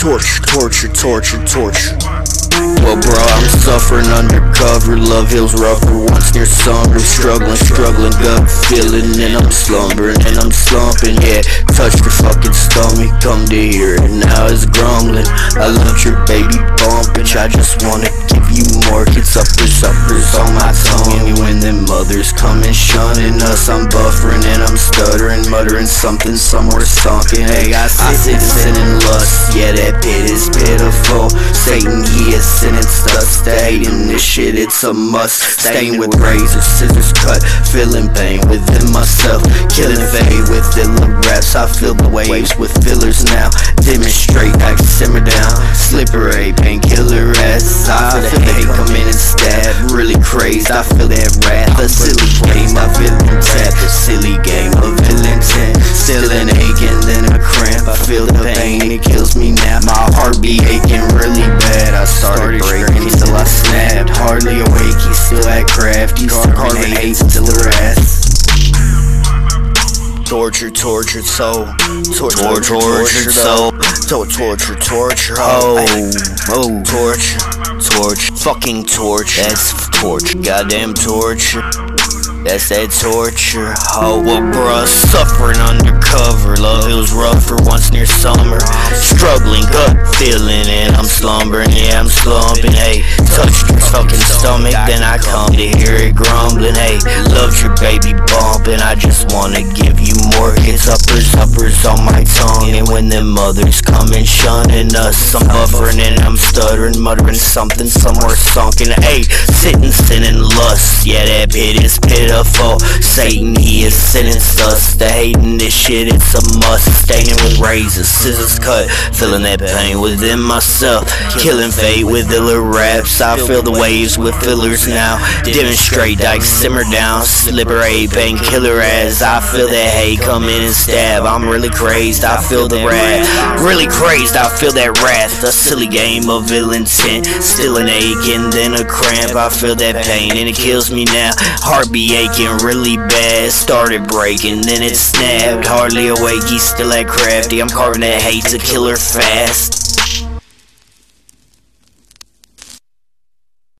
torture, torture, torture. Torture. Well, bro, I'm suffering undercover. Love hills rougher once near summer. Struggling, struggling, gut feeling, and I'm slumbering and I'm slumping. Yeah, touch your fucking stomach, come to hear it. Now it's grumbling. I love your baby bump, bitch. I just wanna give you more. It's uppers, uppers on my tongue. And when them mothers coming shunning us, I'm buffering and I'm stuttering, muttering something somewhere sunken. Hey, I sit, and lust. Yeah, that pit is pitiful. Satan, he is sentenced us to hating this shit. It's a must. Stained with razor, scissors cut, feeling pain within myself. Killing fade with filler raps. I feel the waves with fillers now. Demonstrate, I can simmer down. Slippery, painkiller ass. I feel the hate come in and stab. Really crazed, I feel that wrath. A silly game, I feel intent. A silly game of ill intent. Still an aching, then a cramp. I feel the pain, it kills me now. My heart be aching really bad. I started Torture, tortured soul. Torture, tortured soul. To- torture, torture, oh, oh, torture, torture, fucking torture. That's torture, goddamn torture. That's that torture. Oh, well, bruh, suffering undercover. Love hills rougher once near summer. Struggling, gut feeling, and I'm slumbering. Yeah, I'm slumping. Hey, touch your fucking stomach, then I come to hear it grumbling. Hey, loved your baby bump, and I just wanna give you more. It's uppers, uppers on my tongue. And when them mothers come and shunning us, I'm buffering and I'm stuttering, muttering something somewhere sunken. Hey, sitting, sinning lust. Yeah, that pit is pitiful. Satan, he has sentenced us to hating this shit. It's a must. Staining with razors, scissors cut, feeling that pain within myself. Killing fate with iller raps. I feel the waves with fillers now. Demonstrate, dike, simmer down, slippery, painkiller as I feel that hate come in and stab. I'm really crazed. I feel the wrath. Really crazed. I feel that wrath. A silly game of ill intent. Still an ache and then a cramp. I feel that pain and it kills me now. Heart be aching really bad. Started breaking, then it snapped. Hardly awake, he's still at crafty. I'm carving that hate to kill her fast.